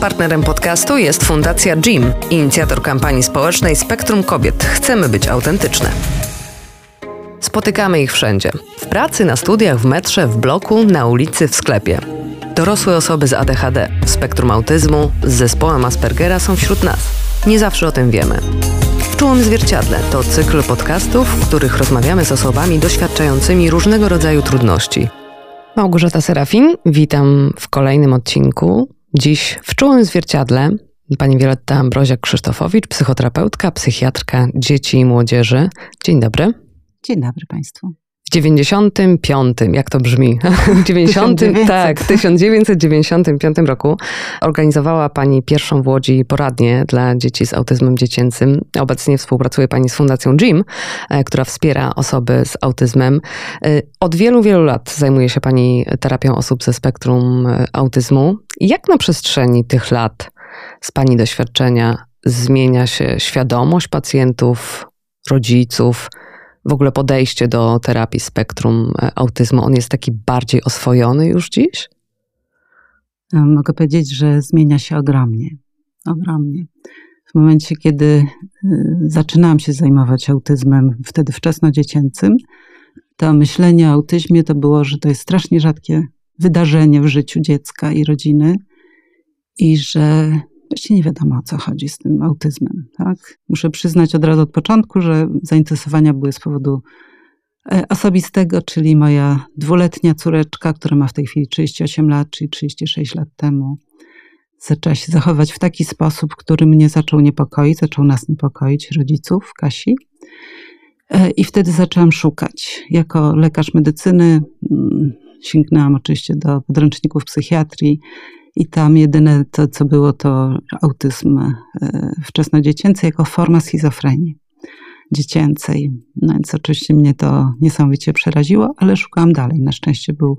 Partnerem podcastu jest Fundacja JIM, inicjator kampanii społecznej Spektrum Kobiet. Chcemy być autentyczne. Spotykamy ich wszędzie. W pracy, na studiach, w metrze, w bloku, na ulicy, w sklepie. Dorosłe osoby z ADHD, w spektrum autyzmu, z zespołem Aspergera są wśród nas. Nie zawsze o tym wiemy. W Czułym Zwierciadle to cykl podcastów, w których rozmawiamy z osobami doświadczającymi różnego rodzaju trudności. Małgorzata Serafin, witam w kolejnym odcinku. Dziś w Czułym Zwierciadle pani Wioletta Ambroziak-Krzysztofowicz, psychoterapeutka, psychiatrka dzieci i młodzieży. Dzień dobry. Dzień dobry Państwu. W 95, jak to brzmi? W 90, 1900. tak, 1995 roku organizowała Pani pierwszą w Łodzi poradnię dla dzieci z autyzmem dziecięcym. Obecnie współpracuje Pani z Fundacją JIM, e, która wspiera osoby z autyzmem. E, od wielu, wielu lat zajmuje się Pani terapią osób ze spektrum e, autyzmu. Jak na przestrzeni tych lat z Pani doświadczenia zmienia się świadomość pacjentów, rodziców, w ogóle podejście do terapii spektrum e, autyzmu, on jest taki bardziej oswojony już dziś? E, mogę powiedzieć, że zmienia się ogromnie. Ogromnie. W momencie, kiedy e, zaczynałam się zajmować autyzmem, wtedy wczesnodziecięcym, to myślenie o autyzmie to było, że to jest strasznie rzadkie wydarzenie w życiu dziecka i rodziny i że Właściwie nie wiadomo o co chodzi z tym autyzmem. Tak? Muszę przyznać od razu od początku, że zainteresowania były z powodu e, osobistego, czyli moja dwuletnia córeczka, która ma w tej chwili 38 lat, czyli 36 lat temu, zaczęła się zachować w taki sposób, który mnie zaczął niepokoić, zaczął nas niepokoić, rodziców Kasi. E, I wtedy zaczęłam szukać. Jako lekarz medycyny mm, sięgnęłam oczywiście do podręczników psychiatrii i tam jedyne to, co było, to autyzm e, wczesnodziecięcy jako forma schizofrenii dziecięcej. No więc oczywiście mnie to niesamowicie przeraziło, ale szukałam dalej. Na szczęście był,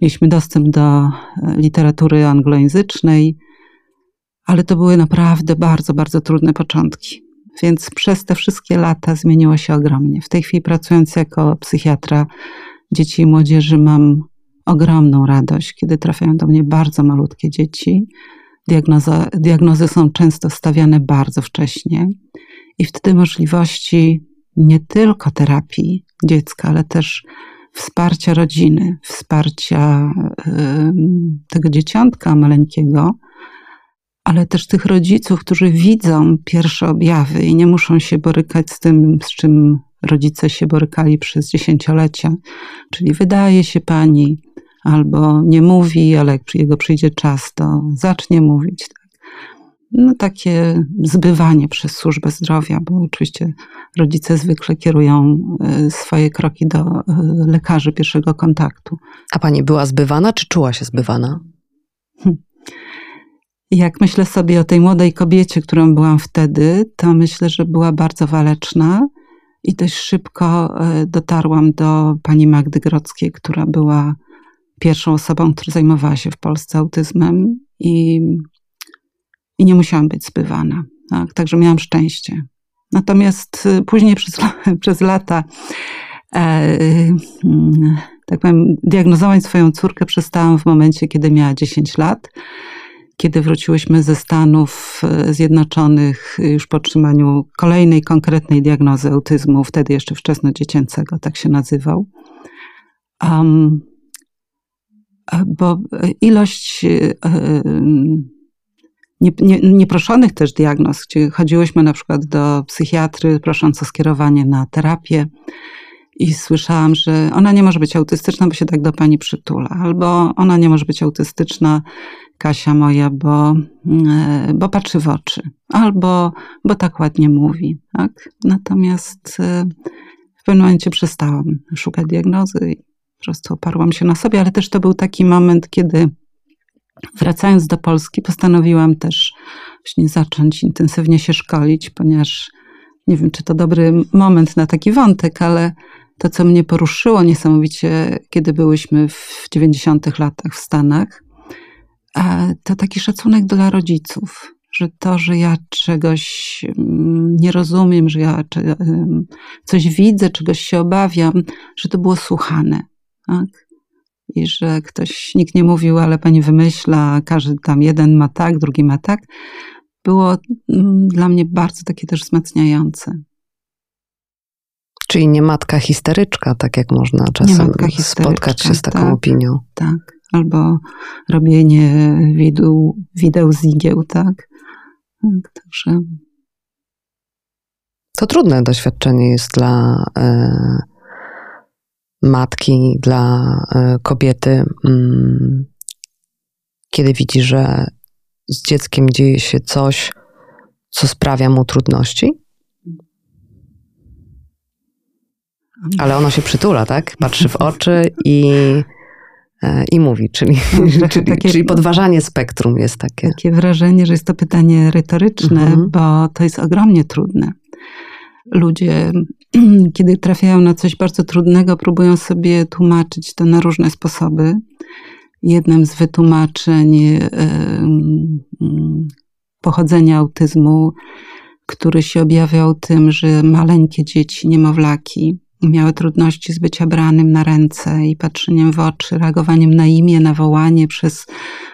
mieliśmy dostęp do e, literatury anglojęzycznej, ale to były naprawdę bardzo, bardzo trudne początki. Więc przez te wszystkie lata zmieniło się ogromnie. W tej chwili pracując jako psychiatra dzieci i młodzieży mam ogromną radość, kiedy trafiają do mnie bardzo malutkie dzieci. Diagnoza, diagnozy są często stawiane bardzo wcześnie i wtedy możliwości nie tylko terapii dziecka, ale też wsparcia rodziny, wsparcia tego dzieciątka maleńkiego, ale też tych rodziców, którzy widzą pierwsze objawy i nie muszą się borykać z tym, z czym rodzice się borykali przez dziesięciolecia. Czyli wydaje się pani, albo nie mówi, ale jak jego przyjdzie czas, to zacznie mówić. Tak. No, takie zbywanie przez służbę zdrowia, bo oczywiście rodzice zwykle kierują e, swoje kroki do e, lekarzy pierwszego kontaktu. A pani była zbywana, czy czuła się zbywana? Hm. Jak myślę sobie o tej młodej kobiecie, którą byłam wtedy, to myślę, że była bardzo waleczna i dość szybko e, dotarłam do pani Magdy Grodzkiej, która była pierwszą osobą, która zajmowała się w Polsce autyzmem i, i nie musiałam być zbywana. Tak? Także miałam szczęście. Natomiast y, później przez, przez lata, e, mm, tak powiem, diagnozować swoją córkę przestałam w momencie, kiedy miała 10 lat kiedy wróciłyśmy ze Stanów e, Zjednoczonych już po otrzymaniu kolejnej konkretnej diagnozy autyzmu, wtedy jeszcze wczesnodziecięcego, tak się nazywał. Um, bo ilość e, nieproszonych też diagnoz, gdzie chodziłyśmy na przykład do psychiatry prosząc o skierowanie na terapię i słyszałam, że ona nie może być autystyczna, bo się tak do pani przytula, albo ona nie może być autystyczna, Kasia moja, bo, e, bo patrzy w oczy, albo bo tak ładnie mówi. Tak? Natomiast e, w pewnym momencie przestałam szukać diagnozy po prostu oparłam się na sobie, ale też to był taki moment, kiedy wracając do Polski, postanowiłam też właśnie zacząć intensywnie się szkolić, ponieważ nie wiem, czy to dobry moment na taki wątek, ale to, co mnie poruszyło niesamowicie, kiedy byłyśmy w 90 latach w Stanach, to taki szacunek dla rodziców, że to, że ja czegoś mm, nie rozumiem, że ja coś widzę, czegoś się obawiam, że to było słuchane. Tak? i że ktoś, nikt nie mówił, ale pani wymyśla, każdy tam jeden ma tak, drugi ma tak, było mm, dla mnie bardzo takie też wzmacniające. Czyli nie matka histeryczka, tak jak można czasem spotkać się z taką tak, opinią. Tak, albo robienie wideł, wideł z igieł, tak. tak także... To trudne doświadczenie jest dla e, matki, dla e, kobiety, mm, kiedy widzi, że z dzieckiem dzieje się coś, co sprawia mu trudności? Ale ono się przytula, tak? Patrzy w oczy i, i mówi, czyli, czyli, takie, czyli podważanie spektrum jest takie. Takie wrażenie, że jest to pytanie retoryczne, mhm. bo to jest ogromnie trudne. Ludzie, kiedy trafiają na coś bardzo trudnego, próbują sobie tłumaczyć to na różne sposoby. Jednym z wytłumaczeń yy, pochodzenia autyzmu, który się objawiał tym, że maleńkie dzieci, niemowlaki, miały trudności z bycia branym na ręce i patrzeniem w oczy, reagowaniem na imię, na wołanie przez,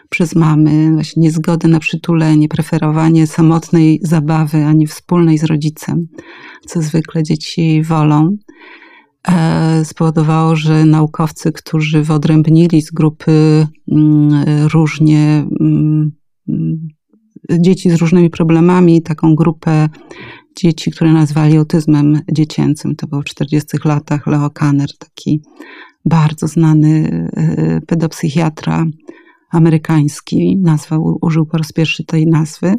przez mamy, właśnie niezgody na przytulenie, preferowanie samotnej zabawy, a nie wspólnej z rodzicem, co zwykle dzieci wolą. E, spowodowało, że naukowcy, którzy wyodrębnili z grupy mm, różnie mm, dzieci z różnymi problemami, taką grupę dzieci, które nazwali autyzmem dziecięcym. To było w 40 latach. Leo Kanner, taki bardzo znany e, pedopsychiatra amerykański, nazwał, użył po raz pierwszy tej nazwy.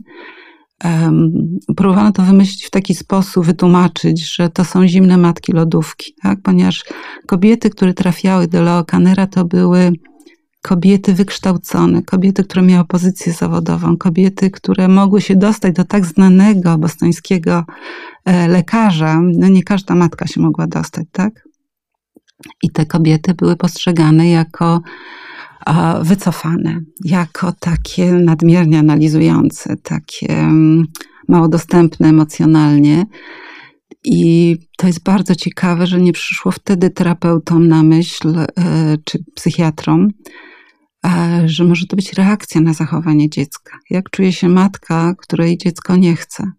Próbowano to wymyślić w taki sposób, wytłumaczyć, że to są zimne matki lodówki, tak? ponieważ kobiety, które trafiały do Leo Kannera, to były kobiety wykształcone, kobiety, które miały pozycję zawodową, kobiety, które mogły się dostać do tak znanego bostońskiego e, lekarza. No nie każda matka się mogła dostać, tak? I te kobiety były postrzegane jako wycofane, jako takie nadmiernie analizujące, takie mm, mało dostępne emocjonalnie. I to jest bardzo ciekawe, że nie przyszło wtedy terapeutom na myśl, e, czy psychiatrom, że może to być reakcja na zachowanie dziecka. Jak czuje się matka, której dziecko nie chce?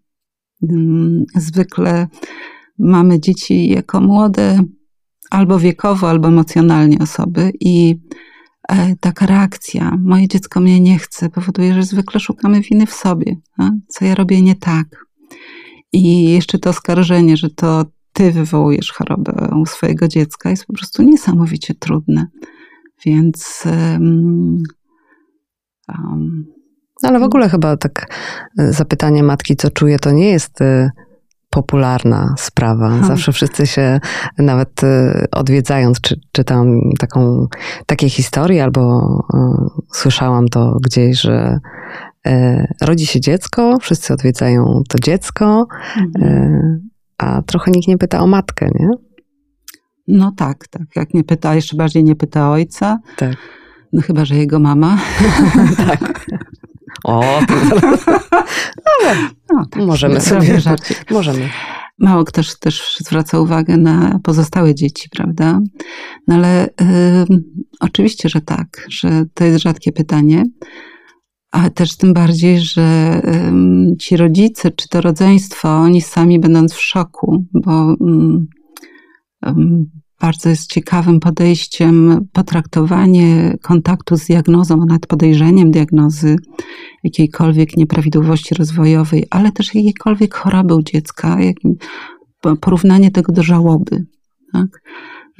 Mm, zwykle mamy dzieci jako młode, albo wiekowo, albo emocjonalnie osoby, i e, taka reakcja, moje dziecko mnie nie chce, powoduje, że zwykle szukamy winy w sobie. Co ja robię nie tak? I jeszcze to oskarżenie, że to ty wywołujesz chorobę u swojego dziecka, jest po prostu niesamowicie trudne. Więc. Um, um, ale w ogóle chyba tak e, zapytanie matki, co czuje, to nie jest e, popularna sprawa. Hmm. Zawsze wszyscy się, nawet e, odwiedzając, czy, czytam taką, takie historie, albo słyszałam to gdzieś, że rodzi się dziecko, wszyscy odwiedzają to dziecko, hmm. a trochę nikt nie pyta o matkę, nie? No tak, tak. Jak nie pyta, jeszcze bardziej nie pyta ojca. Tak. No chyba, że jego mama. tak. O, ale no, tak, możemy sobie żarcik. Możemy. Mało ktoś też zwraca uwagę na pozostałe dzieci, prawda? No ale y, oczywiście, że tak, że to jest rzadkie pytanie, a też tym bardziej, że y, ci rodzice czy to rodzeństwo, oni sami będąc w szoku, bo y, bardzo jest ciekawym podejściem potraktowanie kontaktu z diagnozą, nawet podejrzeniem diagnozy jakiejkolwiek nieprawidłowości rozwojowej, ale też jakiejkolwiek choroby u dziecka, porównanie tego do żałoby. Tak?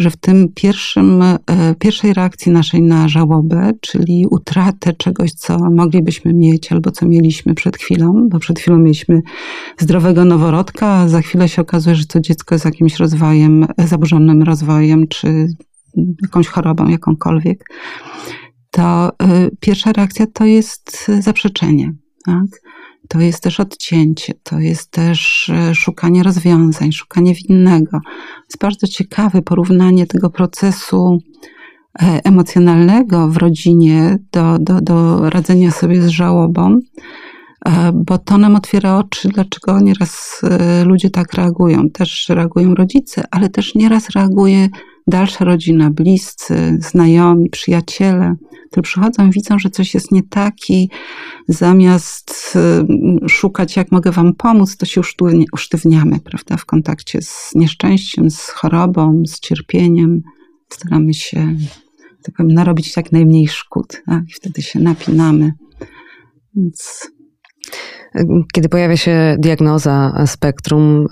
Że w tym pierwszym, e, pierwszej reakcji naszej na żałobę, czyli utratę czegoś, co moglibyśmy mieć albo co mieliśmy przed chwilą, bo przed chwilą mieliśmy zdrowego noworodka, a za chwilę się okazuje, że to dziecko jest jakimś rozwojem, zaburzonym rozwojem, czy jakąś chorobą, jakąkolwiek, to e, pierwsza reakcja to jest zaprzeczenie. Tak? To jest też odcięcie, to jest też e, szukanie rozwiązań, szukanie winnego. Jest bardzo ciekawe porównanie tego procesu e, emocjonalnego w rodzinie do, do, do radzenia sobie z żałobą, e, bo to nam otwiera oczy, dlaczego nieraz ludzie tak reagują. Też reagują rodzice, ale też nieraz reaguje dalsza rodzina, bliscy, znajomi, przyjaciele, którzy przychodzą i widzą, że coś jest nie tak i zamiast y, szukać, jak mogę wam pomóc, to się usztywniamy, prawda, w kontakcie z nieszczęściem, z chorobą, z cierpieniem. Staramy się, tak powiem, narobić jak najmniej szkód, tak? i wtedy się napinamy. Więc... Kiedy pojawia się diagnoza spektrum,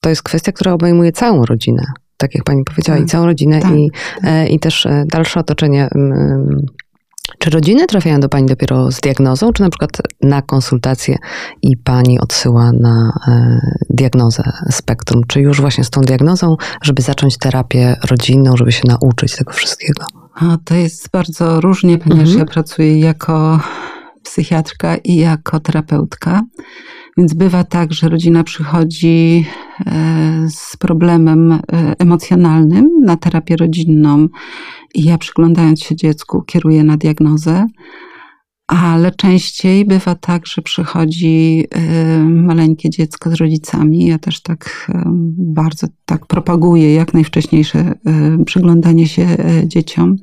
to jest kwestia, która obejmuje całą rodzinę tak jak pani powiedziała, tak. i całą rodzinę, tak. i, e, i też e, dalsze otoczenie. Czy rodziny trafiają do pani dopiero z diagnozą, czy na przykład na konsultację i pani odsyła na e, diagnozę spektrum? Czy już właśnie z tą diagnozą, żeby zacząć terapię rodzinną, żeby się nauczyć tego wszystkiego? A to jest bardzo różnie, ponieważ mhm. ja pracuję jako psychiatrka i jako terapeutka. Więc bywa tak, że rodzina przychodzi e, z problemem e, emocjonalnym na terapię rodzinną i ja przyglądając się dziecku kieruję na diagnozę. Ale częściej bywa tak, że przychodzi e, maleńkie dziecko z rodzicami. Ja też tak bardzo tak propaguję jak najwcześniejsze przyglądanie się dzieciom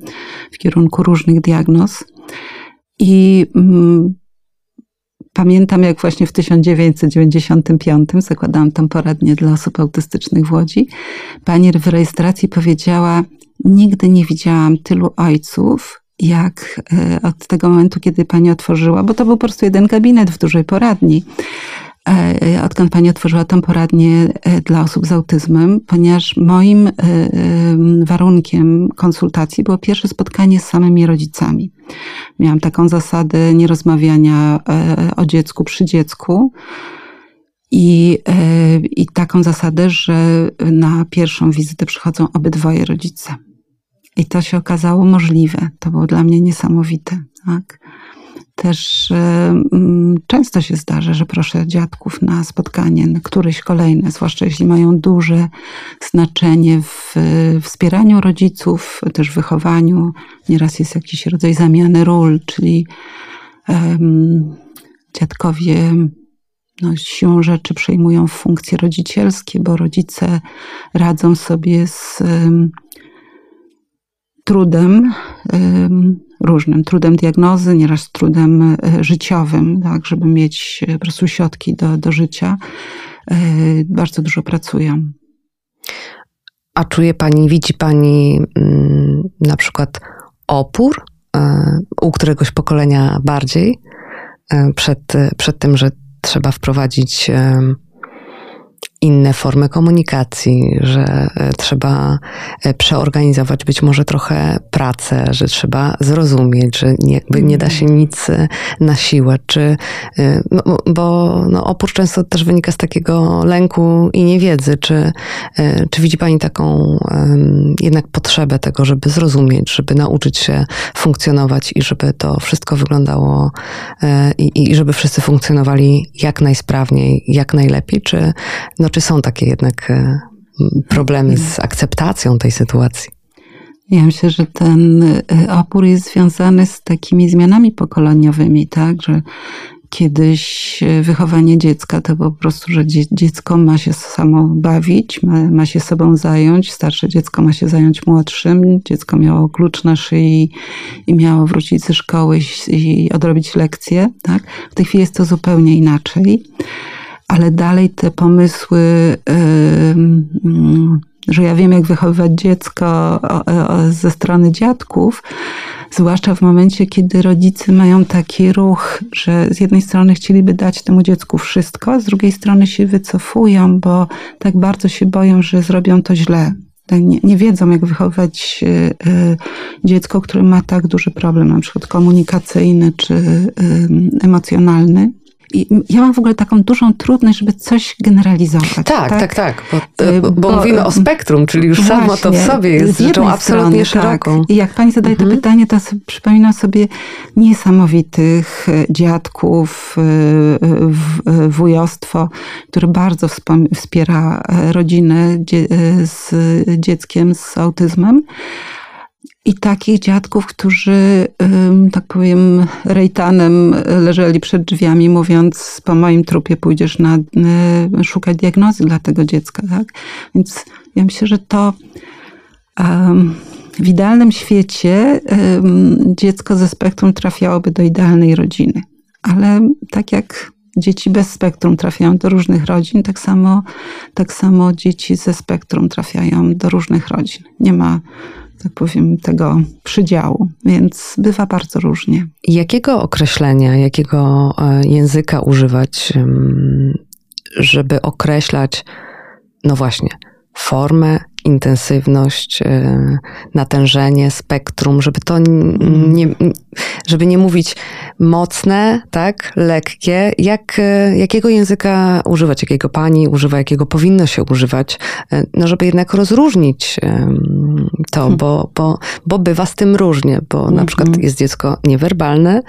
w kierunku różnych diagnoz. I mm, Pamiętam, jak właśnie w 1995 zakładałam tą poradnię dla osób autystycznych w Łodzi. Pani w rejestracji powiedziała: Nigdy nie widziałam tylu ojców, jak e, od tego momentu, kiedy pani otworzyła, bo to był po prostu jeden gabinet w dużej poradni. E, e, odkąd Pani otworzyła tą poradnię e, dla osób z autyzmem, ponieważ moim warunkiem konsultacji było pierwsze spotkanie z samymi rodzicami. Miałam taką zasadę nierozmawiania o dziecku przy dziecku. I, I taką zasadę, że na pierwszą wizytę przychodzą obydwoje rodzice. I to się okazało możliwe. To było dla mnie niesamowite. Tak? Też mm, często się zdarza, że proszę dziadków na spotkanie, na któreś kolejne, zwłaszcza jeśli mają duże znaczenie w wspieraniu rodziców, też w wychowaniu. Nieraz jest jakiś rodzaj zamiany ról, czyli um, dziadkowie no, siłą rzeczy przejmują funkcje rodzicielskie, bo rodzice radzą sobie z um, trudem różnym trudem diagnozy, nieraz trudem e, życiowym, tak, żeby mieć e, po prostu środki do, do życia. E, bardzo dużo pracują. A czuje Pani, widzi Pani mm, na przykład opór u któregoś pokolenia bardziej przed, przed tym, że trzeba wprowadzić inne formy komunikacji, że e, trzeba e, przeorganizować być może trochę pracę, że trzeba zrozumieć, że nie, nie da się mhm. nic e, na siłę, czy, no, bo no, opór często też wynika z takiego lęku i niewiedzy, czy, czy widzi Pani taką jednak potrzebę tego, żeby zrozumieć, żeby nauczyć się funkcjonować i żeby to wszystko wyglądało i, i żeby wszyscy funkcjonowali jak najsprawniej, jak najlepiej, czy no, no, czy są takie jednak e, problemy z akceptacją tej sytuacji? Ja myślę, że ten e, opór jest związany z takimi zmianami pokoleniowymi, tak, że kiedyś e, wychowanie dziecka to po prostu, że dziecko ma się samo bawić, ma, ma się sobą zająć, starsze dziecko ma się zająć młodszym, dziecko miało klucz na szyi i miało wrócić ze szkoły i, odrobić lekcje. Tak? W tej chwili jest to zupełnie inaczej ale dalej te pomysły, że ja wiem, jak wychowywać dziecko ze strony dziadków, zwłaszcza w momencie, kiedy rodzice mają taki ruch, że z jednej strony chcieliby dać temu dziecku wszystko, z drugiej strony się wycofują, bo tak bardzo się boją, że zrobią to źle. Tak, nie, nie wiedzą, jak wychowywać y, y, dziecko, które ma tak duży problem, na przykład komunikacyjny czy emocjonalny. I ja mam w ogóle taką dużą trudność, żeby coś generalizować. Tak, tak, tak. tak bo, y, bo, bo, mówimy o spektrum, czyli już właśnie, samo to w sobie jest rzeczą absolutnie strony, tak. szeroką. Tak. I jak pani zadaje mhm. to pytanie, to przypominam sobie niesamowitych e, dziadków, e, e, wujostwo, które bardzo wspiera rodzinę z dzieckiem z autyzmem. I takich dziadków, którzy, tak powiem, rejtanem leżeli przed drzwiami, mówiąc: Po moim trupie pójdziesz na, szukać diagnozy dla tego dziecka. Tak? Więc Ja myślę, że to w idealnym świecie dziecko ze spektrum trafiałoby do idealnej rodziny. Ale tak jak dzieci bez spektrum trafiają do różnych rodzin, tak samo, tak samo dzieci ze spektrum trafiają do różnych rodzin. Nie ma, tak powiem, tego przydziału, więc bywa bardzo różnie. Jakiego określenia, jakiego e, języka używać, żeby określać, no właśnie, formę intensywność, e, natężenie, spektrum, żeby to nie, żeby nie mówić mocne, tak, lekkie, jak, e, jakiego języka używać, jakiego pani używa, jakiego powinno się używać, e, no żeby jednak rozróżnić to, hmm. bo, bo, bo bywa z tym różnie, bo na przykład mhm. jest dziecko niewerbalne,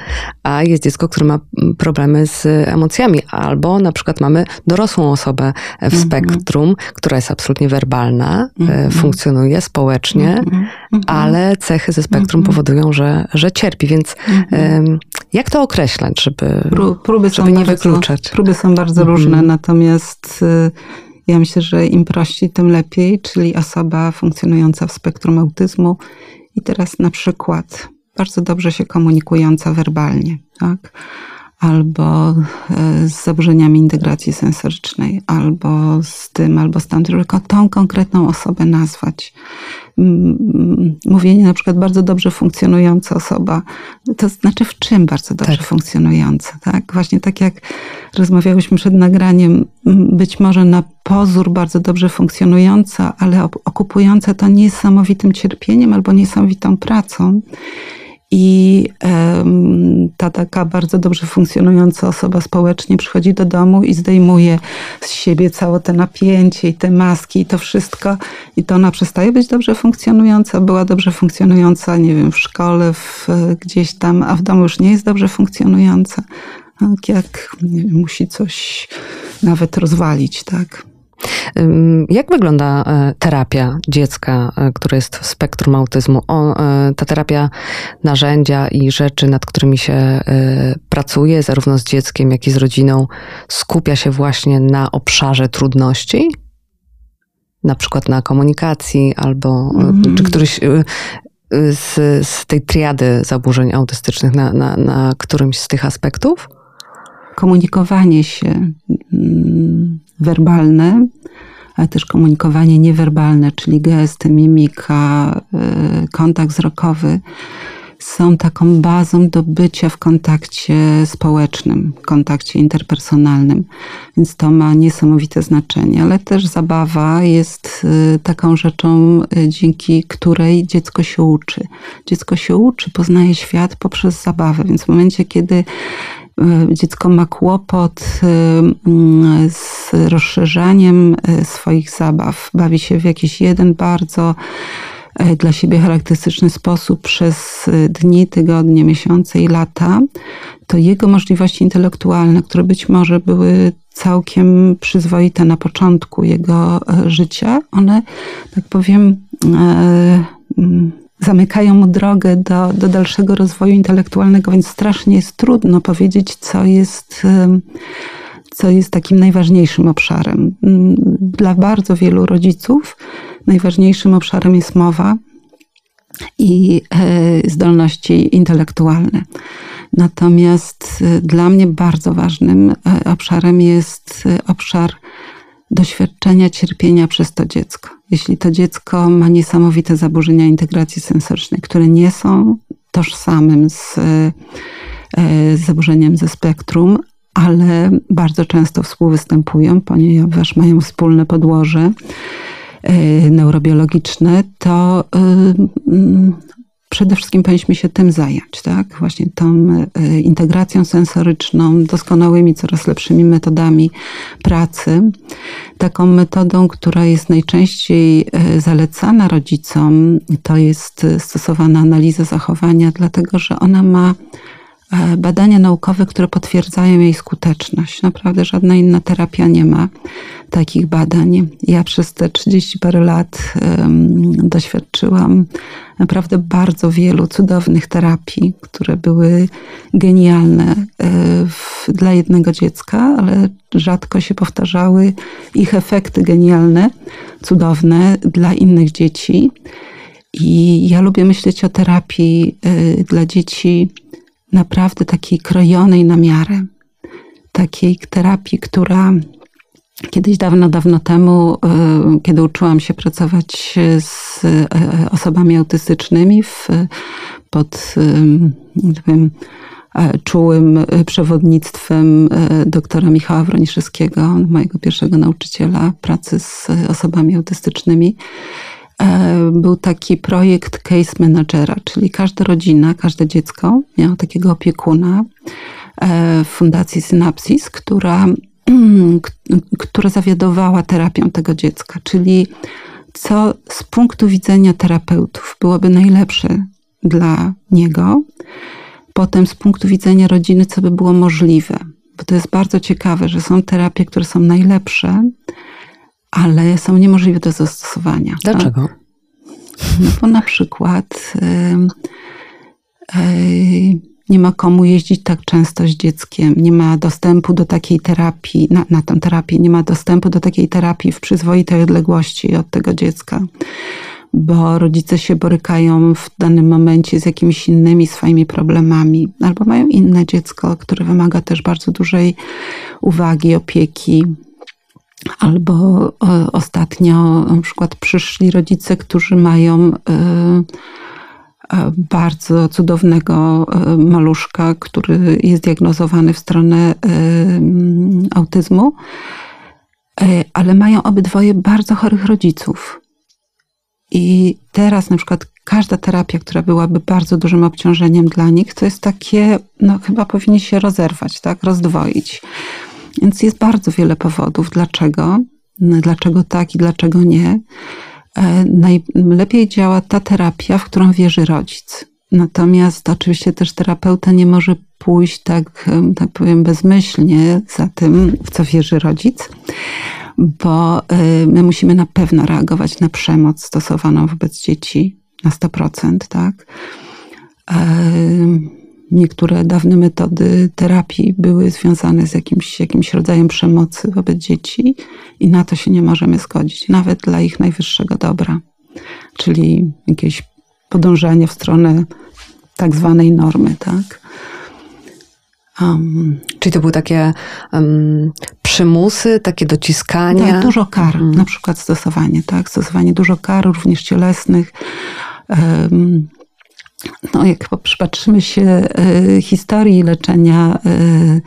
a jest dziecko, które ma problemy z emocjami, albo na przykład mamy dorosłą osobę w mhm. spektrum, która jest absolutnie werbalna, Mhm. funkcjonuje społecznie, mhm. Mhm. ale cechy ze spektrum powodują, że, że cierpi. Więc jak to określać, żeby, próby żeby nie bardzo, wykluczać? Próby są bardzo różne, natomiast y, ja myślę, że im prościej, tym lepiej, czyli osoba funkcjonująca w spektrum autyzmu i teraz na przykład bardzo dobrze się komunikująca werbalnie, tak? Albo e, z zaburzeniami integracji sensorycznej, albo z tym, albo z tamtym, tylko tą konkretną osobę nazwać. Mówienie na przykład bardzo dobrze funkcjonująca osoba, to znaczy w czym bardzo dobrze tak. funkcjonująca, tak? Właśnie tak jak rozmawiałyśmy przed nagraniem, być może na pozór bardzo dobrze funkcjonująca, ale okupująca to niesamowitym cierpieniem albo niesamowitą pracą. I ta taka bardzo dobrze funkcjonująca osoba społecznie przychodzi do domu i zdejmuje z siebie całe te napięcie i te maski i to wszystko. I to ona przestaje być dobrze funkcjonująca. Była dobrze funkcjonująca, nie wiem, w szkole, w, gdzieś tam, a w domu już nie jest dobrze funkcjonująca. Tak jak wiem, musi coś nawet rozwalić, tak. Jak wygląda e, terapia dziecka, e, które jest w spektrum autyzmu? O, e, ta terapia narzędzia i rzeczy, nad którymi się pracuje, zarówno z dzieckiem, jak i z rodziną, skupia się właśnie na obszarze trudności? Na przykład na komunikacji, albo mm. czy któryś z, z tej triady zaburzeń autystycznych na, na, na którymś z tych aspektów? Komunikowanie się mm, werbalne, ale też komunikowanie niewerbalne, czyli gesty, mimika, y, kontakt wzrokowy, są taką bazą do bycia w kontakcie społecznym, kontakcie interpersonalnym, więc to ma niesamowite znaczenie, ale też zabawa jest y, taką rzeczą, y, dzięki której dziecko się uczy. Dziecko się uczy, poznaje świat poprzez zabawę, więc w momencie, kiedy dziecko ma kłopot e, mm, z rozszerzaniem e, swoich zabaw, bawi się w jakiś jeden bardzo dla siebie charakterystyczny sposób przez dni, tygodnie, miesiące i lata, to jego możliwości intelektualne, które być może były całkiem przyzwoite na początku jego życia, one, tak powiem, mm, zamykają mu drogę do, do dalszego rozwoju intelektualnego, więc strasznie jest trudno powiedzieć, co jest, co jest takim najważniejszym obszarem. Mm, dla bardzo wielu rodziców najważniejszym obszarem jest mowa i e, zdolności intelektualne. Natomiast e, dla mnie bardzo ważnym e, obszarem jest obszar doświadczenia cierpienia przez to dziecko. Jeśli to dziecko ma niesamowite zaburzenia integracji sensorycznej, które nie są tożsamym z, e, z zaburzeniem ze spektrum, ale bardzo często współwystępują, ponieważ mają wspólne podłoże e, neurobiologiczne, to e, przede wszystkim powinniśmy się tym zająć, tak? Właśnie tą e, integracją sensoryczną, doskonałymi, coraz lepszymi metodami pracy. Taką metodą, która jest najczęściej e, zalecana rodzicom, to jest stosowana analiza zachowania, dlatego że ona ma E, badania naukowe, które potwierdzają jej skuteczność. Naprawdę żadna inna terapia nie ma takich badań. Ja przez te 30 parę lat um, doświadczyłam naprawdę bardzo wielu cudownych terapii, które były genialne e, w dla jednego dziecka, ale rzadko się powtarzały ich efekty genialne, cudowne dla innych dzieci. I ja lubię myśleć o terapii y, dla dzieci naprawdę takiej krojonej na miarę. Takiej terapii, która kiedyś dawno, dawno temu, y, kiedy uczyłam się pracować z y, osobami autystycznymi w, pod nie wiem, czułym przewodnictwem doktora Michała Broniszewskiego, mojego pierwszego nauczyciela pracy z osobami autystycznymi, E, był taki projekt case managera, czyli każda rodzina, każde dziecko miało takiego opiekuna e, w Fundacji Synapsis, która, która zawiadowała terapią tego dziecka, czyli co z punktu widzenia terapeutów byłoby najlepsze dla niego, potem z punktu widzenia rodziny, co by było możliwe. Bo to jest bardzo ciekawe, że są terapie, które są najlepsze, ale są niemożliwe do zastosowania. Dlaczego? No bo na przykład nie ma komu jeździć tak często z dzieckiem, nie ma dostępu do takiej terapii, na, na tę terapię, nie ma dostępu do takiej terapii w przyzwoitej odległości od tego dziecka, bo rodzice się borykają w danym momencie z jakimiś innymi swoimi problemami, albo mają inne dziecko, które wymaga też bardzo dużej uwagi, opieki, Albo e, ostatnio na przykład przyszli rodzice, którzy mają e, e, bardzo cudownego maluszka, który jest diagnozowany w stronę autyzmu, ale mają obydwoje bardzo chorych rodziców. I teraz na przykład każda terapia, która byłaby bardzo dużym obciążeniem dla nich, to jest takie, no chyba powinni się rozerwać, tak, rozdwoić. Więc jest bardzo wiele powodów, dlaczego, dlaczego tak i dlaczego nie. E, najlepiej działa ta terapia, w którą wierzy rodzic. Natomiast oczywiście też terapeuta nie może pójść tak, tak powiem, bezmyślnie za tym, w co wierzy rodzic, bo my musimy na pewno reagować na przemoc stosowaną wobec dzieci na 100%, tak? Niektóre dawne metody terapii były związane z jakimś, jakimś rodzajem przemocy wobec dzieci i na to się nie możemy zgodzić, nawet dla ich najwyższego dobra, czyli jakieś podążanie w stronę tak zwanej normy, tak? Um, Czyli to były takie um, przymusy, takie dociskania? Tak, dużo kar, mm. na przykład stosowanie, tak? Stosowanie dużo kar, również cielesnych. Um, no, jak przypatrzymy się e, historii leczenia e,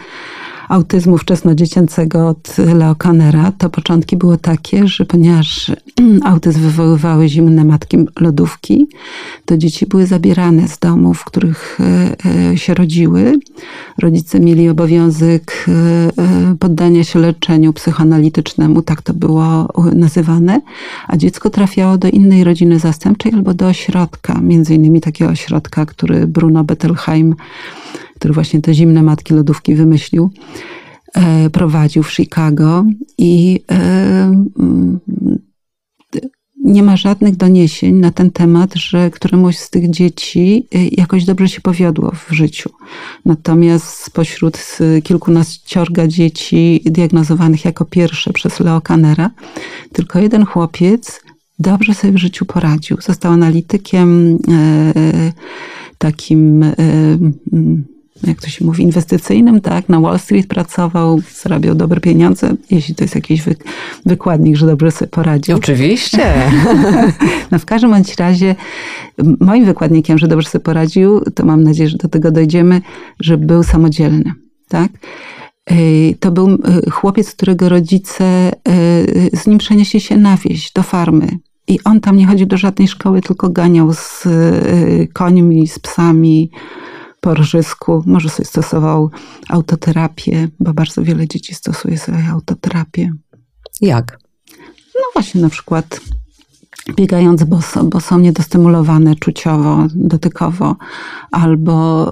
autyzmu wczesnodziecięcego od Leo Kannera, to początki były takie, że ponieważ autyzm wywoływały zimne matki lodówki, to dzieci były zabierane z domów, w których e, e, się rodziły. Rodzice mieli obowiązek e, poddania się leczeniu psychoanalitycznemu, tak to było nazywane, a dziecko trafiało do innej rodziny zastępczej albo do ośrodka, między innymi takiego ośrodka, który Bruno Bettelheim który właśnie te zimne matki lodówki wymyślił, e, prowadził w Chicago i e, mm, nie ma żadnych doniesień na ten temat, że któremuś z tych dzieci e, jakoś dobrze się powiodło w życiu. Natomiast spośród kilkunaściorga dzieci diagnozowanych jako pierwsze przez Leo Kannera, tylko jeden chłopiec dobrze sobie w życiu poradził. Został analitykiem takim jak to się mówi, inwestycyjnym, tak, na Wall Street pracował, zarabiał dobre pieniądze, jeśli to jest jakiś wy, wykładnik, że dobrze sobie poradził. Oczywiście. no w każdym bądź razie moim wykładnikiem, że dobrze sobie poradził, to mam nadzieję, że do tego dojdziemy, że był samodzielny, tak. Y, to był chłopiec, którego rodzice y, z nim przenieśli się na wieś, do farmy. I on tam nie chodził do żadnej szkoły, tylko ganiał z końmi, z psami, po rżysku. Może sobie stosował autoterapię, bo bardzo wiele dzieci stosuje sobie autoterapię. Jak? No właśnie na przykład biegając boso, bo są niedostymulowane czuciowo, dotykowo, albo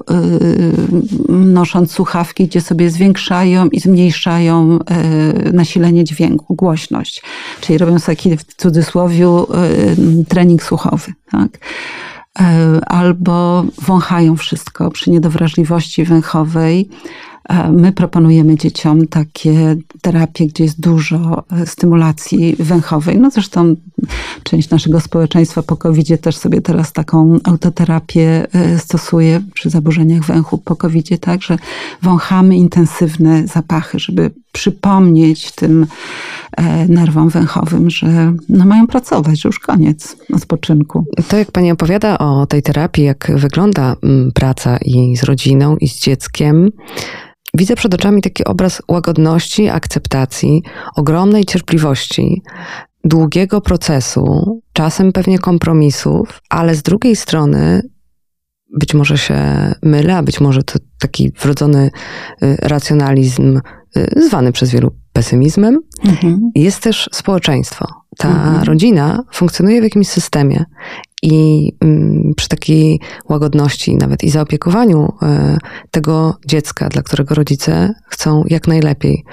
yy, nosząc słuchawki, gdzie sobie zwiększają i zmniejszają yy, nasilenie dźwięku, głośność. Czyli robią taki w cudzysłowie yy, trening słuchowy. Tak? E, albo wąchają wszystko przy niedowrażliwości węchowej My proponujemy dzieciom takie terapie, gdzie jest dużo e, stymulacji węchowej. No zresztą część naszego społeczeństwa po covid też sobie teraz taką autoterapię e, stosuje przy zaburzeniach węchu po covid tak, że wąchamy intensywne zapachy, żeby przypomnieć tym e, nerwom węchowym, że no mają pracować, że już koniec odpoczynku. To jak pani opowiada o tej terapii, jak wygląda mm, praca i z rodziną, i z dzieckiem, widzę przed oczami taki obraz łagodności, akceptacji, ogromnej cierpliwości, długiego procesu, czasem pewnie kompromisów, ale z drugiej strony być może się mylę, a być może to taki wrodzony y, racjonalizm, y, zwany przez wielu pesymizmem. Mhm. Jest też społeczeństwo. Ta mhm. rodzina funkcjonuje w jakimś systemie i mm, przy takiej łagodności, nawet i zaopiekowaniu y, tego dziecka, dla którego rodzice chcą jak najlepiej,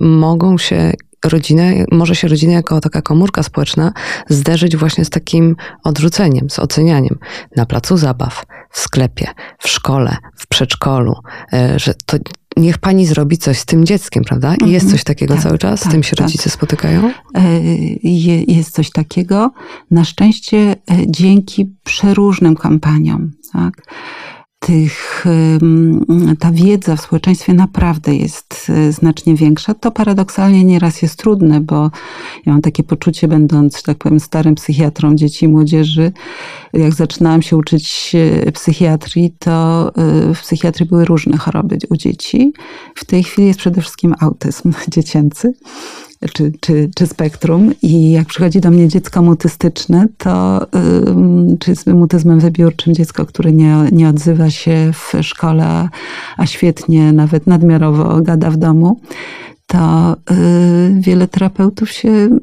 mogą się rodzinę, może się rodzina jako taka komórka społeczna zderzyć właśnie z takim odrzuceniem, z ocenianiem na placu zabaw, w sklepie, w szkole, w przedszkolu, e, że to niech pani zrobi coś z tym dzieckiem, prawda? I jest mhm. coś takiego tak, cały czas? Tak, z tym się tak. rodzice spotykają? E, jest coś takiego. Na szczęście e, dzięki przeróżnym kampaniom, tak? Tych, ta wiedza w społeczeństwie naprawdę jest e, znacznie większa. To paradoksalnie nieraz jest trudne, bo ja mam takie poczucie, będąc, że tak powiem, starym psychiatrą dzieci i młodzieży, jak zaczynałam się uczyć e, psychiatrii, to e, w psychiatrii były różne choroby u dzieci. W tej chwili jest przede wszystkim autyzm dziecięcy czy, czy, czy spektrum. I jak przychodzi do mnie dziecko mutystyczne, to czy z mutyzmem wybiórczym dziecko, które nie, nie odzywa się w szkole, a świetnie, nawet nadmiarowo gada w domu, to y, wiele terapeutów się y,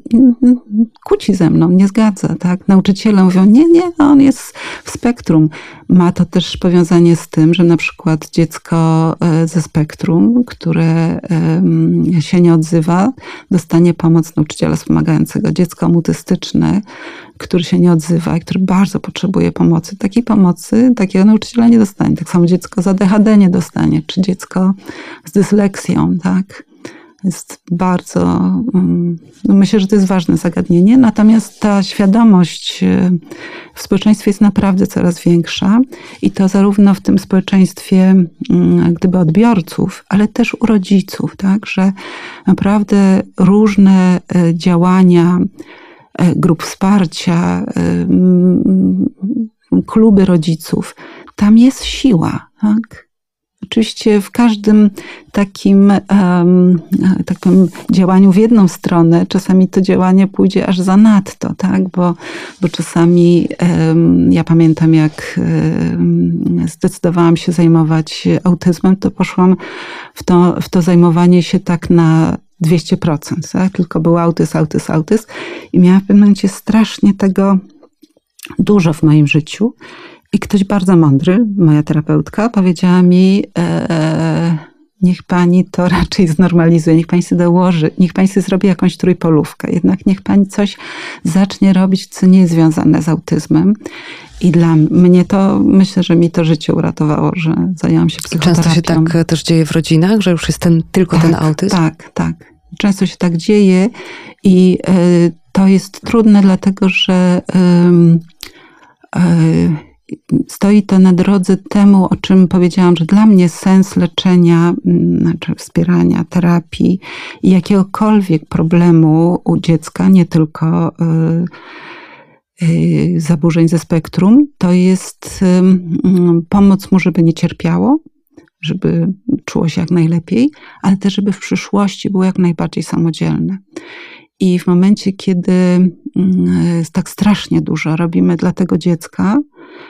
kłóci ze mną, nie zgadza. Tak? Nauczyciele mówią, nie, nie, on jest w spektrum. Ma to też powiązanie z tym, że na przykład dziecko y, ze spektrum, które się nie odzywa, dostanie pomoc nauczyciela wspomagającego. Dziecko mutystyczne, który się nie odzywa i który bardzo potrzebuje pomocy, takiej pomocy takiego nauczyciela nie dostanie. Tak samo dziecko z ADHD nie dostanie, czy dziecko z dysleksją, tak? Jest bardzo, mm, no myślę, że to jest ważne zagadnienie, natomiast ta świadomość e, w społeczeństwie jest naprawdę coraz większa i to zarówno w tym społeczeństwie mm, gdyby odbiorców, ale też u rodziców, tak, że naprawdę różne e, działania e, grup wsparcia, mm, kluby rodziców, tam jest siła, tak? Oczywiście w każdym takim tak powiem, działaniu w jedną stronę, czasami to działanie pójdzie aż za nadto, tak? bo, bo czasami ja pamiętam, jak zdecydowałam się zajmować autyzmem, to poszłam w to, w to zajmowanie się tak na 200%, tak? tylko był autyzm, autyzm, autyzm i miałam w pewnym momencie strasznie tego dużo w moim życiu i ktoś bardzo mądry, moja terapeutka, powiedziała mi, e, e, niech pani to raczej znormalizuje, niech pani sobie dołoży, niech pani sobie zrobi jakąś trójpolówkę. Jednak niech pani coś zacznie robić, co nie jest związane z autyzmem. I dla mnie to, myślę, że mi to życie uratowało, że zajęłam się psychoterapią. Często się tak też dzieje w rodzinach, że już jest ten, tylko tak, ten autyzm? Tak, tak. Często się tak dzieje i y, to jest trudne, dlatego że y, y, stoi to na drodze temu, o czym powiedziałam, że dla mnie sens leczenia, mm, znaczy wspierania, terapii i jakiegokolwiek problemu u dziecka, nie tylko y, y, zaburzeń ze spektrum, to jest pomoc mu, żeby nie cierpiało, żeby czuło się jak najlepiej, ale też, żeby w przyszłości było jak najbardziej samodzielne. I w momencie, kiedy mm, tak strasznie dużo robimy dla tego dziecka,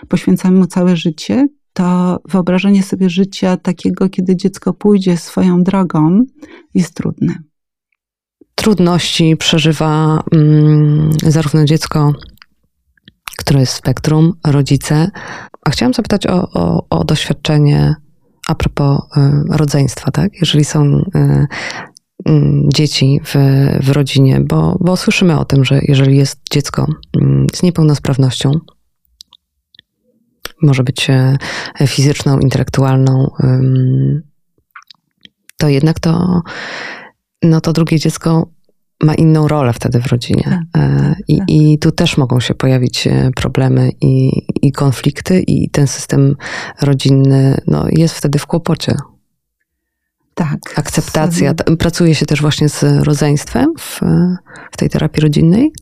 poświęcamy mu całe życie, to wyobrażenie sobie życia takiego, kiedy dziecko pójdzie swoją drogą, jest trudne. Trudności przeżywa mm, zarówno dziecko, które jest w spektrum, rodzice. A chciałam zapytać o, o, o doświadczenie a propos y, rodzeństwa, tak? Jeżeli są y, Mm, dzieci w, w rodzinie, bo, bo słyszymy o tym, że jeżeli jest dziecko mm, z niepełnosprawnością, może być e, fizyczną, intelektualną, to jednak to, no to drugie dziecko ma inną rolę wtedy w rodzinie. Tak, e, I, tak. I tu też mogą się pojawić e, problemy i, i konflikty, i ten system rodzinny no, jest wtedy w kłopocie. Tak. Akceptacja. Pracuje się też właśnie z rodzeństwem w, w tej terapii rodzinnej?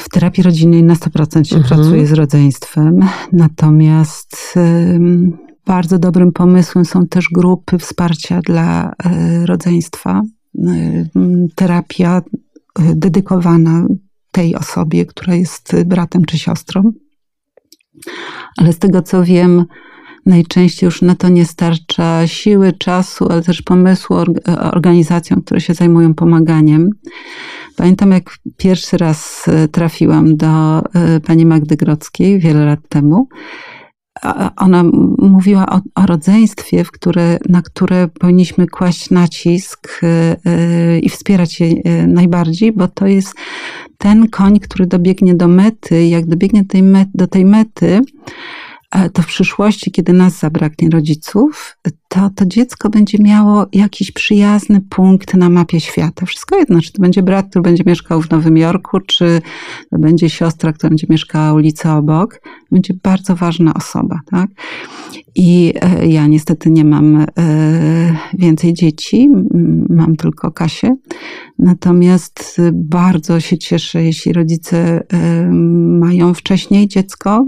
W terapii rodzinnej na 100% się mhm. pracuje z rodzeństwem, natomiast bardzo dobrym pomysłem są też grupy wsparcia dla e, rodzeństwa. Terapia dedykowana tej osobie, która jest bratem czy siostrą. Ale z tego co wiem, najczęściej już na to nie starcza siły, czasu, ale też pomysłu organizacjom, które się zajmują pomaganiem. Pamiętam, jak pierwszy raz e, trafiłam do e, pani Magdy Grodzkiej wiele lat temu ona mówiła o, o rodzeństwie, w które, na które powinniśmy kłaść nacisk i wspierać je najbardziej, bo to jest ten koń, który dobiegnie do mety. Jak dobiegnie do tej mety, to w przyszłości, kiedy nas zabraknie rodziców, to to dziecko będzie miało jakiś przyjazny punkt na mapie świata. Wszystko jedno, czy to będzie brat, który będzie mieszkał w Nowym Jorku, czy to będzie siostra, która będzie mieszkała ulicę obok. Będzie bardzo ważna osoba, tak? I e, ja niestety nie mam e, więcej dzieci, mam tylko Kasię. Natomiast bardzo się cieszę, jeśli rodzice e, mają wcześniej dziecko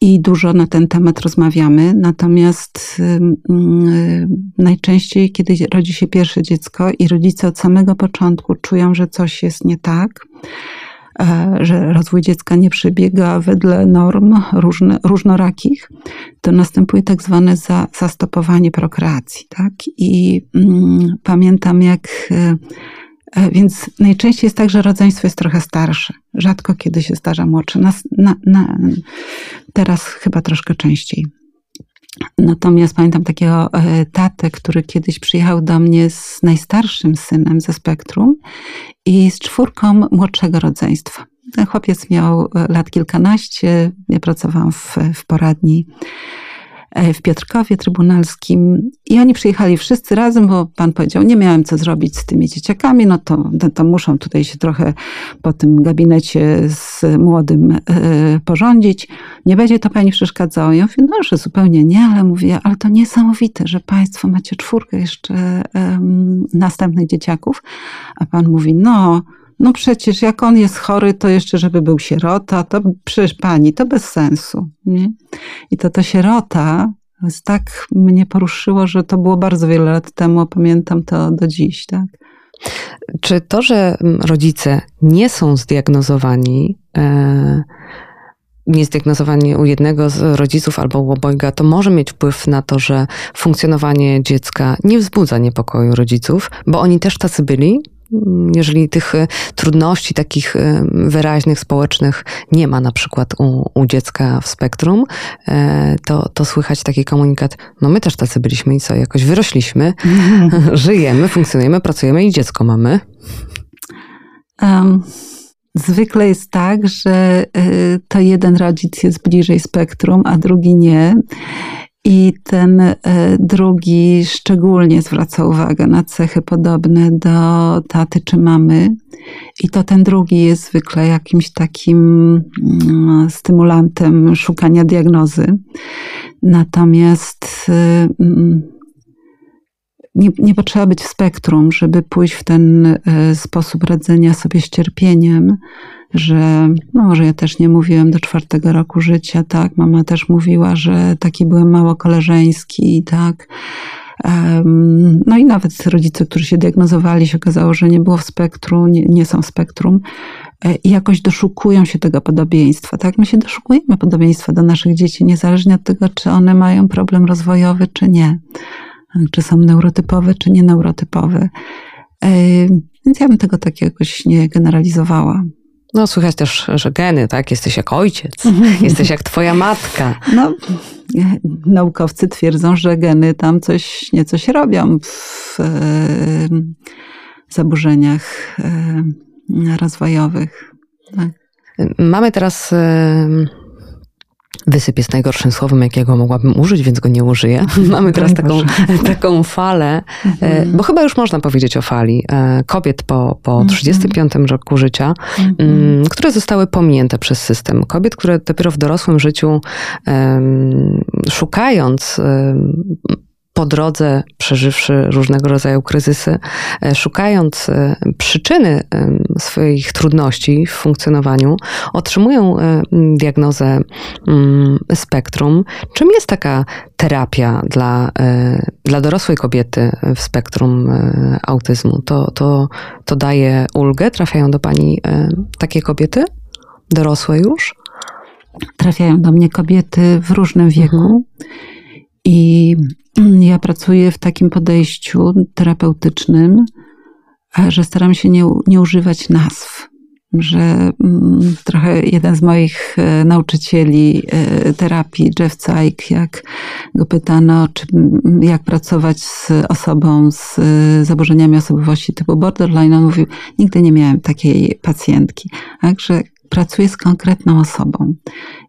i dużo na ten temat rozmawiamy. Natomiast yy, najczęściej, kiedy rodzi się pierwsze dziecko i rodzice od samego początku czują, że coś jest nie tak, e, że rozwój dziecka nie przebiega wedle norm różne, różnorakich, to następuje tak zwane za, zastopowanie prokreacji. Tak? I yy, pamiętam, jak E, więc najczęściej jest tak, że rodzeństwo jest trochę starsze. Rzadko kiedy się zdarza młodsze. Na, na, teraz chyba troszkę częściej. Natomiast pamiętam takiego e, tatę, który kiedyś przyjechał do mnie z najstarszym synem ze spektrum i z czwórką młodszego rodzeństwa. Ten chłopiec miał e, lat kilkanaście, ja pracowałam w, w poradni E, w Piotrkowie Trybunalskim i oni przyjechali wszyscy razem, bo pan powiedział, nie miałem co zrobić z tymi dzieciakami, no to, to, to muszą tutaj się trochę po tym gabinecie z młodym y, porządzić. Nie będzie to pani przeszkadzało. Ja mówię, no, że zupełnie nie, ale mówię, ale to niesamowite, że państwo macie czwórkę jeszcze następnych dzieciaków, a pan mówi, no, no przecież jak on jest chory, to jeszcze żeby był sierota, to przecież pani, to bez sensu. Nie? I to to sierota tak mnie poruszyło, że to było bardzo wiele lat temu, pamiętam to do dziś. Tak? Czy to, że rodzice nie są zdiagnozowani, e, nie zdiagnozowani u jednego z rodziców albo u obojga, to może mieć wpływ na to, że funkcjonowanie dziecka nie wzbudza niepokoju rodziców, bo oni też tacy byli, jeżeli tych e, trudności takich e, wyraźnych, społecznych nie ma na przykład u, u dziecka w spektrum, e, to, to słychać taki komunikat, no my też tacy byliśmy i co, jakoś wyrośliśmy, żyjemy, funkcjonujemy, pracujemy i dziecko mamy. Um. Zwykle jest tak, że to jeden rodzic jest bliżej spektrum, a drugi nie. I ten e, drugi szczególnie zwraca uwagę na cechy podobne do taty czy mamy. I to ten drugi jest zwykle jakimś takim mm, stymulantem szukania diagnozy. Natomiast e, mm, nie, nie potrzeba być w spektrum, żeby pójść w ten e, sposób radzenia sobie z cierpieniem że no może ja też nie mówiłem do czwartego roku życia, tak, mama też mówiła, że taki byłem mało koleżeński, tak. No i nawet rodzice, którzy się diagnozowali, się okazało, że nie było w spektrum, nie, nie są w spektrum e, i jakoś doszukują się tego podobieństwa. Tak, my się doszukujemy podobieństwa do naszych dzieci, niezależnie od tego, czy one mają problem rozwojowy, czy nie. Czy są neurotypowe, czy nie neurotypowe. E, więc ja bym tego tak jakoś nie generalizowała. No, słychać też, że geny, tak? Jesteś jak ojciec, jesteś jak twoja matka. No, naukowcy twierdzą, że geny tam coś, niecoś robią w e, zaburzeniach e, rozwojowych. Tak. Mamy teraz e, Wysyp jest najgorszym słowem, jakiego mogłabym użyć, więc go nie użyję. Mamy teraz taką, taką falę, e, mhm. bo chyba już można powiedzieć o fali e, kobiet po, po 35 mhm. roku życia, mhm. Mm, które zostały pominięte przez system. Kobiet, które dopiero w dorosłym życiu szukając po drodze, przeżywszy różnego rodzaju kryzysy, e, szukając e, przyczyny swoich trudności w funkcjonowaniu, otrzymują e, diagnozę spektrum. Czym jest taka terapia dla, dla dorosłej kobiety w spektrum autyzmu? To, to, to daje ulgę? Trafiają do pani takie kobiety? Dorosłe już? Trafiają do mnie kobiety w różnym wieku. Mhm. I ja pracuję w takim podejściu terapeutycznym, że staram się nie, nie używać nazw. Że mm, trochę jeden z moich e, nauczycieli e, terapii, Jeff Zeig, jak go pytano, czy, jak pracować z osobą z e, zaburzeniami osobowości typu borderline, on mówił, nigdy nie miałem takiej pacjentki. Także pracuję z konkretną osobą.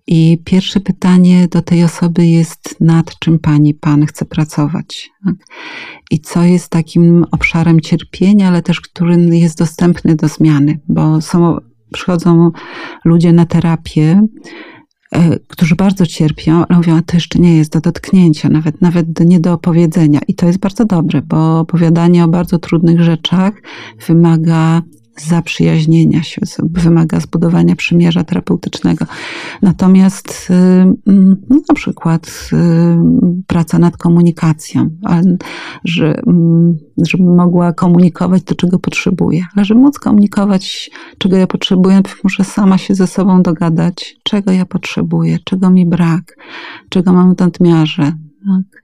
I pierwsze pytanie do tej osoby jest, nad czym pani, pan chce pracować? Tak? I co jest takim obszarem cierpienia, ale też który jest dostępny do zmiany, bo są, przychodzą ludzie na terapię, e, którzy bardzo cierpią, ale mówią, a to jeszcze nie jest do dotknięcia, nawet, nawet nie do opowiedzenia. I to jest bardzo dobre, bo opowiadanie o bardzo trudnych rzeczach wymaga zaprzyjaźnienia się, wymaga zbudowania przymierza terapeutycznego. Natomiast y, mm, no, na przykład y, praca nad komunikacją, że, mm, żeby mogła komunikować to, czego potrzebuje. Ale żeby móc komunikować, czego ja potrzebuję, muszę sama się ze sobą dogadać, czego ja potrzebuję, czego mi brak, czego mam w nadmiarze. Tak?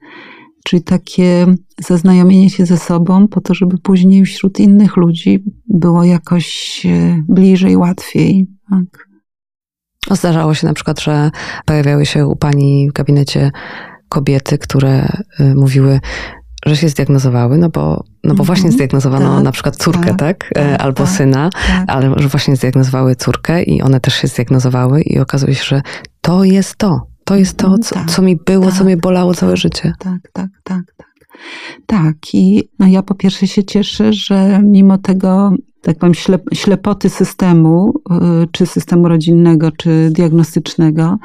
Czyli takie zaznajomienie się ze sobą, po to, żeby później wśród innych ludzi było jakoś e, bliżej, łatwiej. Tak. Zdarzało się na przykład, że pojawiały się u pani w gabinecie kobiety, które e, mówiły, że się zdiagnozowały, no bo, no bo właśnie mhm. zdiagnozowano tak, na przykład córkę, tak? tak? E, tak Albo tak, syna, tak. ale że właśnie zdiagnozowały córkę i one też się zdiagnozowały i okazuje się, że to jest to. To jest to, co, tak, co mi było, tak, co mnie bolało tak, całe życie. Tak, tak, tak, tak. Tak, i no ja po pierwsze się cieszę, że mimo tego, tak powiem, ślep, ślepoty systemu, y, czy systemu rodzinnego, czy diagnostycznego,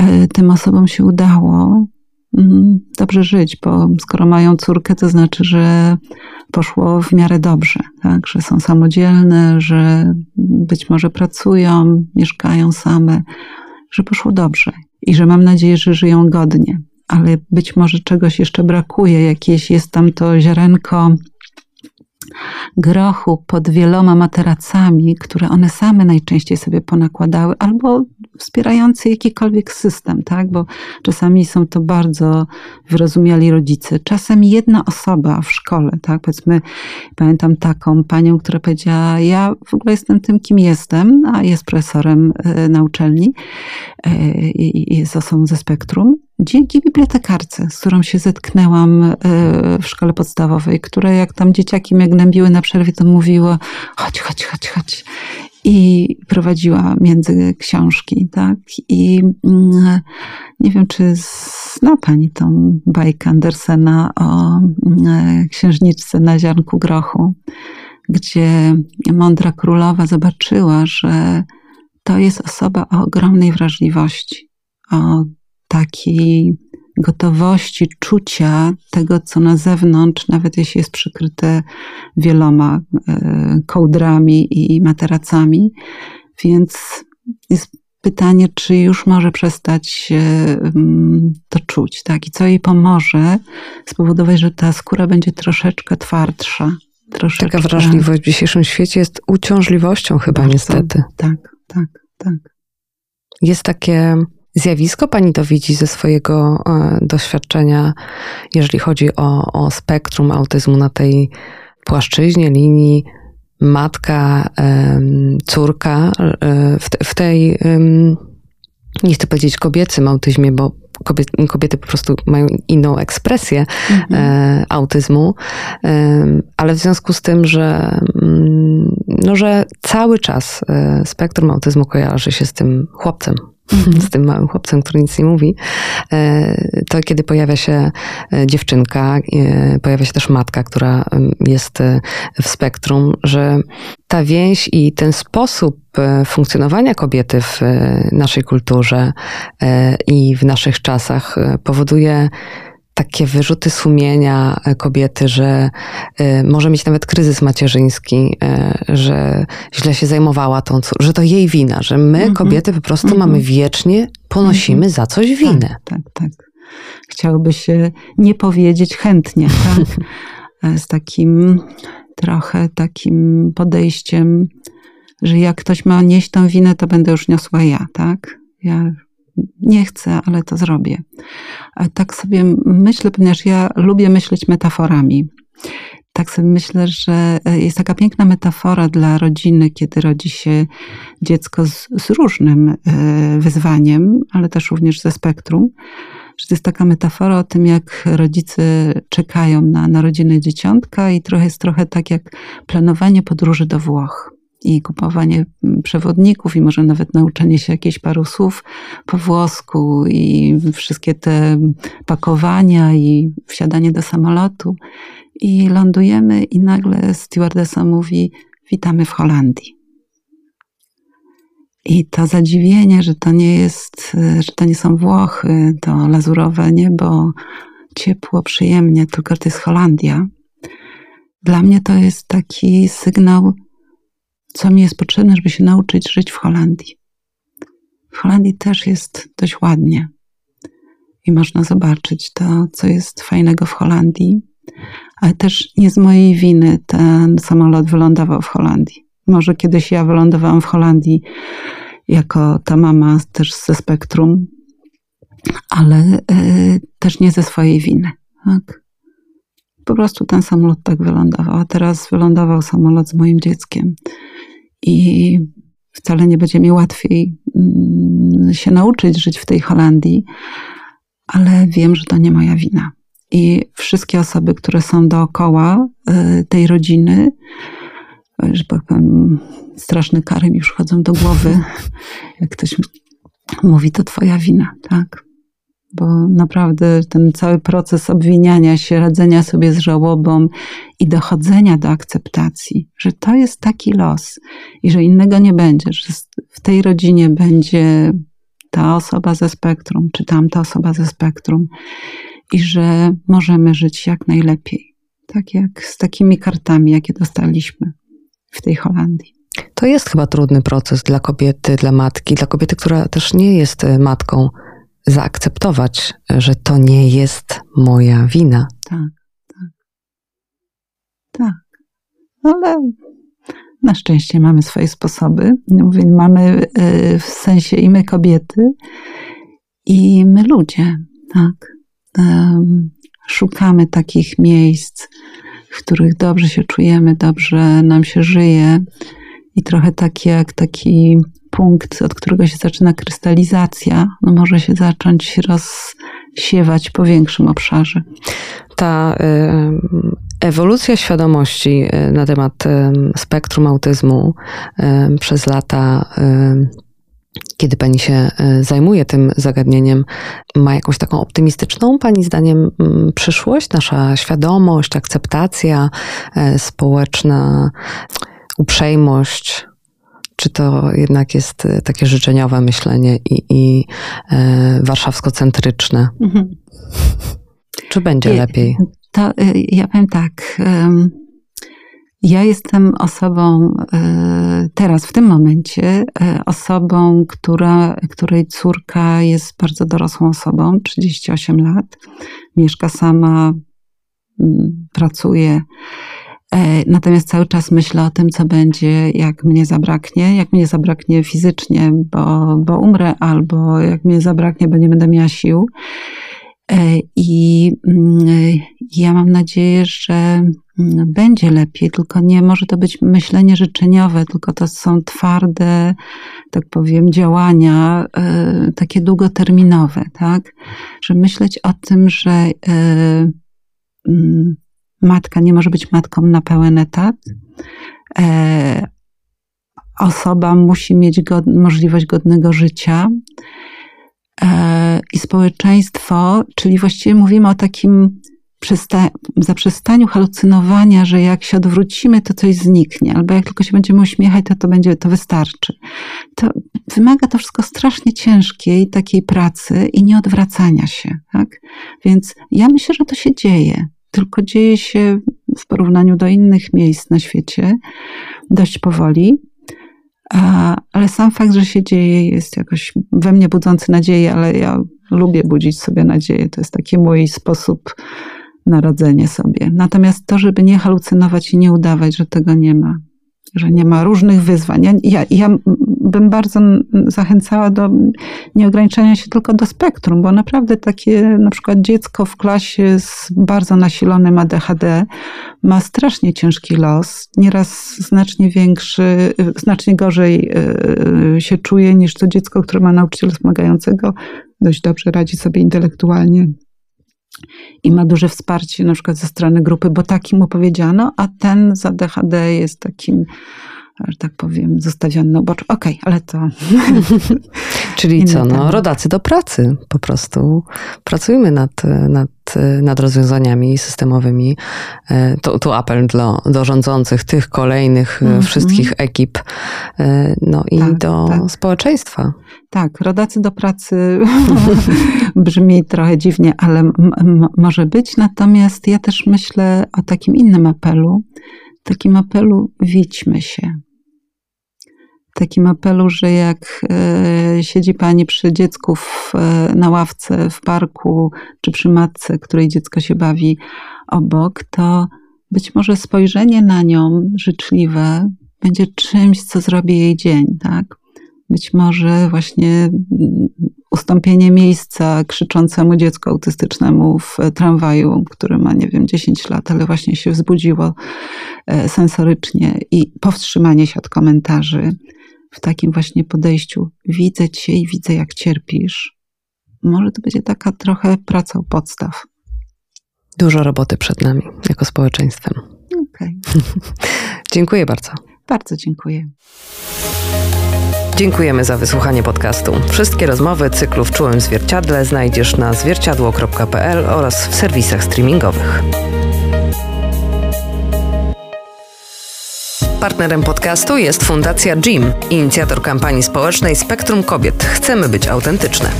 y, tym osobom się udało mm, dobrze żyć, bo skoro mają córkę, to znaczy, że poszło w miarę dobrze, tak? że są samodzielne, że być może pracują, mieszkają same, że poszło dobrze i że mam nadzieję, że żyją godnie. Ale być może czegoś jeszcze brakuje, jakieś jest tam to ziarenko grochu pod wieloma materacami, które one same najczęściej sobie ponakładały, albo wspierający jakikolwiek system, tak? Bo czasami są to bardzo wyrozumiali rodzice. Czasem jedna osoba w szkole, tak? Powiedzmy, pamiętam taką panią, która powiedziała, ja w ogóle jestem tym, kim jestem, a jest profesorem e, na uczelni e, i jest osobą ze spektrum dzięki bibliotekarce, z którą się zetknęłam e, w szkole podstawowej, która jak tam dzieciaki mnie gnębiły na przerwie, to mówiło chodź, chodź, chodź, chodź. I prowadziła między książki, tak? I mm, nie wiem, czy zna Pani tą bajkę Andersena o mm, księżniczce na ziarnku grochu, gdzie mądra królowa zobaczyła, że to jest osoba o ogromnej wrażliwości, o takiej gotowości czucia tego, co na zewnątrz, nawet jeśli jest przykryte wieloma e, kołdrami i materacami. Więc jest pytanie, czy już może przestać mm, to czuć, tak? I co jej pomoże spowodować, że ta skóra będzie troszeczkę twardsza. Troszeczkę... Taka wrażliwość w dzisiejszym świecie jest uciążliwością chyba Bardzo, niestety. Tak, tak, tak. Jest takie zjawisko pani to widzi ze swojego e, doświadczenia, jeżeli chodzi o, o spektrum autyzmu na tej płaszczyźnie, linii matka, córka, e, w, tej, nie chcę powiedzieć kobiecym autyzmie, bo kobiety, kobiety po prostu mają inną ekspresję mhm. E, autyzmu, ale w związku z tym, że, mm, no, że cały czas spektrum autyzmu kojarzy się z tym chłopcem. Z tym małym chłopcem, który nic nie mówi, e, to kiedy pojawia się e, dziewczynka, e, pojawia się też matka, która jest w spektrum, że ta więź i ten sposób funkcjonowania kobiety w naszej kulturze i w naszych czasach powoduje takie wyrzuty sumienia e, kobiety, że y, może mieć nawet kryzys macierzyński, y, że źle się zajmowała tą córką, że to jej wina, że my mm -hmm. kobiety po prostu mm -hmm. mamy wiecznie, ponosimy mm -hmm. za coś winę. Tak, tak, tak. Chciałoby się nie powiedzieć chętnie, tak? Z takim trochę takim podejściem, że jak ktoś ma nieść tą winę, to będę już niosła ja, tak? Ja nie chcę, ale to zrobię. Tak sobie myślę, ponieważ ja lubię myśleć metaforami. Tak sobie myślę, że jest taka piękna metafora dla rodziny, kiedy rodzi się dziecko z, z różnym e, wyzwaniem, ale też również ze spektrum. Że to jest taka metafora o tym, jak rodzice czekają na narodziny dzieciątka, i trochę jest trochę tak jak planowanie podróży do Włoch i kupowanie przewodników, i może nawet nauczenie się jakichś paru słów po włosku, i wszystkie te pakowania, i wsiadanie do samolotu. I lądujemy, i nagle stewardessa mówi: Witamy w Holandii. I to zadziwienie, że to nie jest, że to nie są Włochy, to lazurowe niebo, ciepło, przyjemnie, tylko to jest Holandia. Dla mnie to jest taki sygnał co mi jest potrzebne, żeby się nauczyć żyć w Holandii. W Holandii też jest dość ładnie i można zobaczyć to, co jest fajnego w Holandii, ale też nie z mojej winy ten samolot wylądował w Holandii. Może kiedyś ja wylądowałam w Holandii jako ta mama też ze spektrum, ale y, też nie ze swojej winy. Tak? Po prostu ten samolot tak wylądował, a teraz wylądował samolot z moim dzieckiem i wcale nie będzie mi łatwiej mm, się nauczyć żyć w tej Holandii, ale wiem, że to nie moja wina. I wszystkie osoby, które są dookoła y, tej rodziny, że tak powiem, straszne kary mi przychodzą do głowy, jak ktoś mówi, to twoja wina, tak? Bo naprawdę ten cały proces obwiniania się, radzenia sobie z żałobą i dochodzenia do akceptacji, że to jest taki los i że innego nie będzie, że w tej rodzinie będzie ta osoba ze spektrum, czy tamta osoba ze spektrum i że możemy żyć jak najlepiej. Tak jak z takimi kartami, jakie dostaliśmy w tej Holandii. To jest chyba trudny proces dla kobiety, dla matki, dla kobiety, która też nie jest matką zaakceptować, że to nie jest moja wina. Tak, tak. Tak. Ale na szczęście mamy swoje sposoby. Mamy y, w sensie i my kobiety, i my ludzie. Tak. Szukamy takich miejsc, w których dobrze się czujemy, dobrze nam się żyje. I trochę tak jak taki punkt, od którego się zaczyna krystalizacja, no może się zacząć rozsiewać po większym obszarze. Ta ewolucja świadomości na temat spektrum autyzmu przez lata kiedy pani się zajmuje tym zagadnieniem, ma jakąś taką optymistyczną, pani zdaniem, mm, przyszłość, nasza świadomość, akceptacja społeczna, uprzejmość? Czy to jednak jest e, takie życzeniowe myślenie i, i e, warszawsko-centryczne? Mhm. Czy będzie I, lepiej? To e, ja powiem tak. Ja jestem osobą teraz, w tym momencie, osobą, która, której córka jest bardzo dorosłą osobą, 38 lat, mieszka sama, pracuje natomiast cały czas myślę o tym, co będzie, jak mnie zabraknie, jak mnie zabraknie fizycznie, bo, bo umrę, albo jak mnie zabraknie, bo nie będę miała sił. E, I mm, ja mam nadzieję, że mm, będzie lepiej, tylko nie może to być myślenie życzeniowe, tylko to są twarde, tak powiem, działania, e, takie długoterminowe, tak? Że myśleć o tym, że mm, matka nie może być matką na pełen etat, e, osoba musi mieć god, możliwość godnego życia e, i społeczeństwo, czyli właściwie mówimy o takim przesta- zaprzestaniu halucynowania, że jak się odwrócimy, to coś zniknie, albo jak tylko się będziemy uśmiechać, to to będzie, to wystarczy. To wymaga to wszystko strasznie ciężkiej takiej pracy i nieodwracania się, tak? Więc ja myślę, że to się dzieje, tylko dzieje się w porównaniu do innych miejsc na świecie dość powoli. Ale sam fakt, że się dzieje, jest jakoś we mnie budzący nadzieję, ale ja lubię budzić sobie nadzieję. To jest taki mój sposób na radzenie sobie. Natomiast to, żeby nie halucynować i nie udawać, że tego nie ma, że nie ma różnych wyzwań. Ja, ja, ja bym bardzo zachęcała do nieograniczania się tylko do spektrum, bo naprawdę takie na przykład dziecko w klasie z bardzo nasilonym ADHD ma strasznie ciężki los, nieraz znacznie większy, znacznie gorzej e, się czuje niż to dziecko, które ma nauczyciela wspomagającego, dość dobrze radzi sobie intelektualnie i ma duże wsparcie na przykład ze strony grupy, bo takim mu powiedziano, a ten z ADHD jest takim że tak powiem, zostawiony na uboczu. Okej, okay, ale to... Czyli co, no, rodacy do pracy po prostu. Pracujmy nad, nad, nad rozwiązaniami systemowymi. E, to, tu apel do, do rządzących, tych kolejnych mm -hmm. wszystkich ekip, e, no i tak, do tak. społeczeństwa. Tak, rodacy do pracy brzmi trochę dziwnie, ale może być. Natomiast ja też myślę o takim innym apelu, takim apelu widźmy się takim apelu, że jak e, siedzi pani przy dziecku w, e, na ławce w parku, czy przy matce, której dziecko się bawi obok, to być może spojrzenie na nią życzliwe będzie czymś, co zrobi jej dzień, tak? Być może właśnie ustąpienie miejsca krzyczącemu dziecku autystycznemu w tramwaju, który ma, nie wiem, 10 lat, ale właśnie się wzbudziło e, sensorycznie i powstrzymanie się od komentarzy w takim właśnie podejściu widzę cię i widzę, jak cierpisz. Może to będzie taka trochę praca u podstaw. Dużo roboty przed nami jako społeczeństwem. Okay. dziękuję bardzo. Bardzo dziękuję. Dziękujemy za wysłuchanie podcastu. Wszystkie rozmowy cyklu w czułym zwierciadle znajdziesz na zwierciadło.pl oraz w serwisach streamingowych. Partnerem podcastu jest Fundacja JIM, inicjator kampanii społecznej Spektrum Kobiet. Chcemy być autentyczne.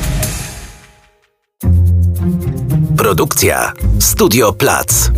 Produkcja Studio Plac.